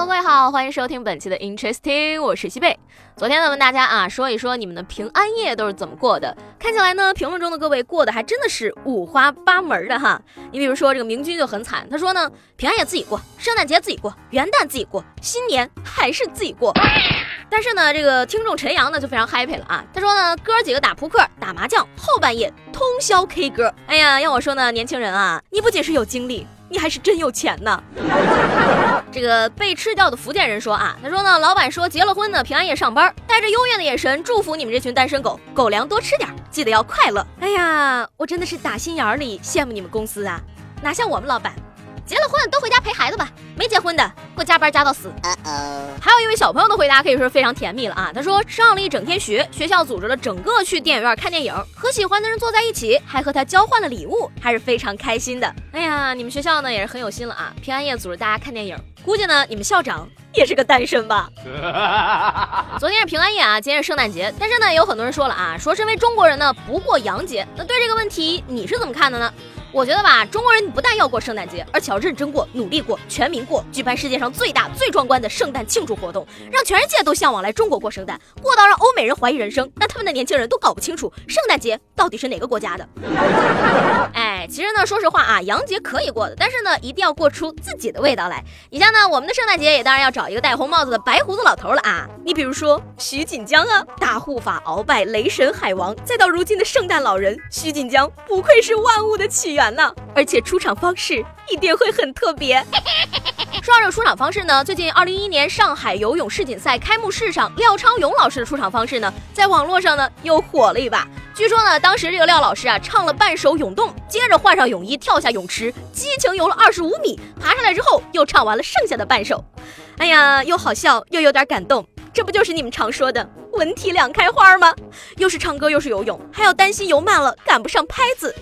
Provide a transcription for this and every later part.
各位好，欢迎收听本期的 Interesting，我是西贝。昨天呢，问大家啊，说一说你们的平安夜都是怎么过的？看起来呢，评论中的各位过得还真的是五花八门的哈。你比如说这个明君就很惨，他说呢，平安夜自己过，圣诞节自己过，元旦自己过，新年还是自己过。但是呢，这个听众陈阳呢就非常 happy 了啊，他说呢，哥几个打扑克、打麻将，后半夜通宵 K 歌。哎呀，要我说呢，年轻人啊，你不仅是有精力。你还是真有钱呢！这个被吃掉的福建人说啊，他说呢，老板说结了婚呢平安夜上班，带着幽怨的眼神祝福你们这群单身狗，狗粮多吃点，记得要快乐。哎呀，我真的是打心眼里羡慕你们公司啊，哪像我们老板。结了婚都回家陪孩子吧，没结婚的给我加班加到死。还有一位小朋友的回答可以说非常甜蜜了啊，他说上了一整天学，学校组织了整个去电影院看电影，和喜欢的人坐在一起，还和他交换了礼物，还是非常开心的。哎呀，你们学校呢也是很有心了啊，平安夜组织大家看电影，估计呢你们校长也是个单身吧。昨天是平安夜啊，今天是圣诞节，但是呢也有很多人说了啊，说身为中国人呢不过洋节，那对这个问题你是怎么看的呢？我觉得吧，中国人不但要过圣诞节，而且要认真过、努力过、全民过，举办世界上最大、最壮观的圣诞庆祝活动，让全世界都向往来中国过圣诞，过到让欧美人怀疑人生，让他们的年轻人都搞不清楚圣诞节到底是哪个国家的。哎，其实呢，说实话啊，洋节可以过的，但是呢，一定要过出自己的味道来。你像呢，我们的圣诞节也当然要找一个戴红帽子的白胡子老头了啊。你比如说徐锦江啊，大护法鳌拜雷神海王，再到如今的圣诞老人徐锦江，不愧是万物的起源。呐，而且出场方式一定会很特别。说到这个出场方式呢，最近二零一一年上海游泳世锦赛开幕式上，廖昌永老师的出场方式呢，在网络上呢又火了一把。据说呢，当时这个廖老师啊，唱了半首《涌动》，接着换上泳衣跳下泳池，激情游了二十五米，爬上来之后又唱完了剩下的半首。哎呀，又好笑又有点感动，这不就是你们常说的文体两开花吗？又是唱歌又是游泳，还要担心游慢了赶不上拍子。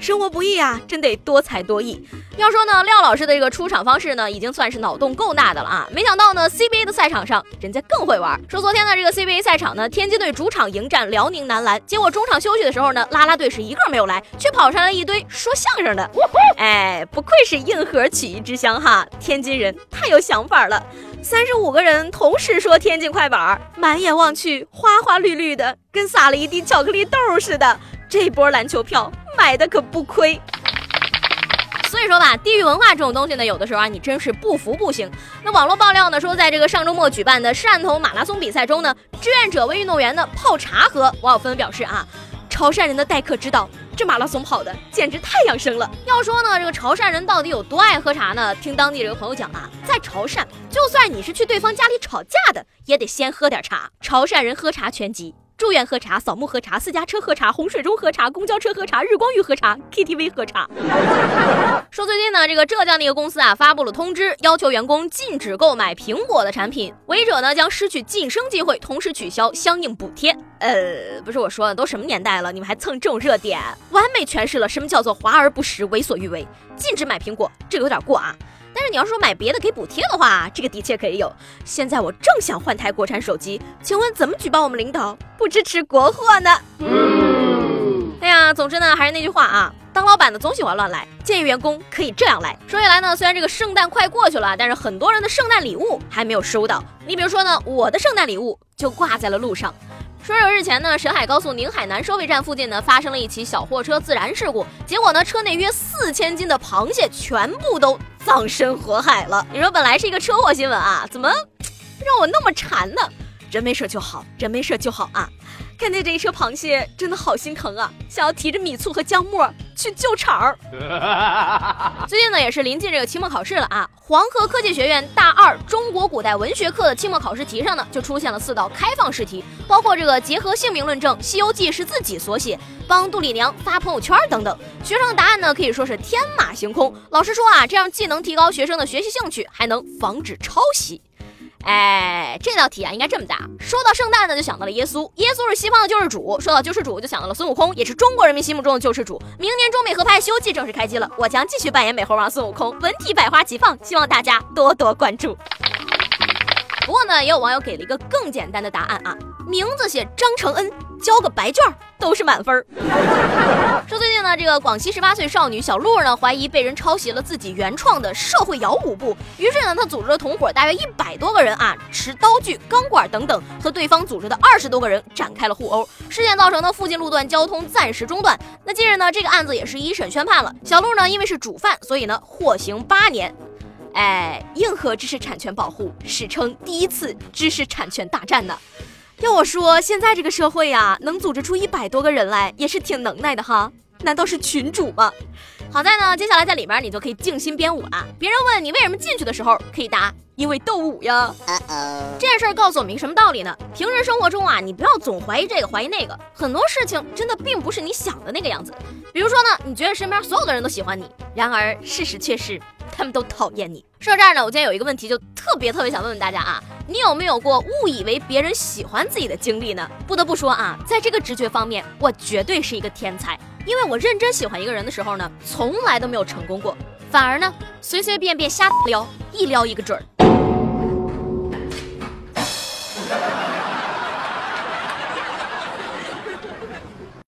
生活不易啊，真得多才多艺。要说呢，廖老师的这个出场方式呢，已经算是脑洞够大的了啊。没想到呢，CBA 的赛场上人家更会玩。说昨天的这个 CBA 赛场呢，天津队主场迎战辽宁男篮，结果中场休息的时候呢，啦啦队是一个没有来，却跑上来一堆说相声的。哎，不愧是硬核曲艺之乡哈，天津人太有想法了。三十五个人同时说天津快板，满眼望去花花绿绿的，跟撒了一地巧克力豆似的。这波篮球票。买的可不亏，所以说吧，地域文化这种东西呢，有的时候啊，你真是不服不行。那网络爆料呢，说在这个上周末举办的汕头马拉松比赛中呢，志愿者为运动员呢泡茶喝。网友纷纷表示啊，潮汕人的待客之道，这马拉松跑的简直太养生了。要说呢，这个潮汕人到底有多爱喝茶呢？听当地这个朋友讲啊，在潮汕，就算你是去对方家里吵架的，也得先喝点茶。潮汕人喝茶全集。住院喝茶，扫墓喝茶，私家车喝茶，洪水中喝茶，公交车喝茶，日光浴喝茶，KTV 喝茶。说最近呢，这个浙江的一个公司啊，发布了通知，要求员工禁止购买苹果的产品，违者呢将失去晋升机会，同时取消相应补贴。呃，不是我说的，都什么年代了，你们还蹭这种热点，完美诠释了什么叫做华而不实，为所欲为。禁止买苹果，这个有点过啊。但是你要说买别的给补贴的话，这个的确可以有。现在我正想换台国产手机，请问怎么举报我们领导不支持国货呢？哎呀，总之呢，还是那句话啊，当老板的总喜欢乱来，建议员工可以这样来说起来呢。虽然这个圣诞快过去了，但是很多人的圣诞礼物还没有收到。你比如说呢，我的圣诞礼物就挂在了路上。说是日前呢，沈海高速宁海南收费站附近呢，发生了一起小货车自燃事故，结果呢，车内约四千斤的螃蟹全部都葬身火海了。你说本来是一个车祸新闻啊，怎么让我那么馋呢？人没事就好，人没事就好啊。看见这一车螃蟹，真的好心疼啊！想要提着米醋和姜末去救场儿。最近呢，也是临近这个期末考试了啊。黄河科技学院大二中国古代文学课的期末考试题上呢，就出现了四道开放试题，包括这个结合姓名论证《西游记》是自己所写，帮杜丽娘发朋友圈等等。学生的答案呢，可以说是天马行空。老师说啊，这样既能提高学生的学习兴趣，还能防止抄袭。哎，这道题啊，应该这么答：说到圣诞呢，就想到了耶稣，耶稣是西方的救世主；说到救世主，就想到了孙悟空，也是中国人民心目中的救世主。明年中美合拍《西游记》正式开机了，我将继续扮演美猴王孙悟空，文体百花齐放，希望大家多多关注。不过呢，也有网友给了一个更简单的答案啊，名字写张承恩，交个白卷都是满分。说最近呢，这个广西十八岁少女小鹿呢，怀疑被人抄袭了自己原创的社会摇舞步，于是呢，她组织了同伙大约一百多个人啊，持刀具、钢管等等，和对方组织的二十多个人展开了互殴，事件造成呢附近路段交通暂时中断。那近日呢，这个案子也是一审宣判了，小鹿呢因为是主犯，所以呢获刑八年。哎，硬核知识产权保护史称第一次知识产权大战呢。要我说，现在这个社会呀，能组织出一百多个人来，也是挺能耐的哈。难道是群主吗？好在呢，接下来在里面你就可以静心编舞了。别人问你为什么进去的时候，可以答因为斗舞呀。这件事儿告诉我们一个什么道理呢？平时生活中啊，你不要总怀疑这个怀疑那个，很多事情真的并不是你想的那个样子。比如说呢，你觉得身边所有的人都喜欢你，然而事实却是。他们都讨厌你。说到这儿呢，我今天有一个问题，就特别特别想问问大家啊，你有没有过误以为别人喜欢自己的经历呢？不得不说啊，在这个直觉方面，我绝对是一个天才，因为我认真喜欢一个人的时候呢，从来都没有成功过，反而呢，随随便便瞎撩，一撩一个准儿。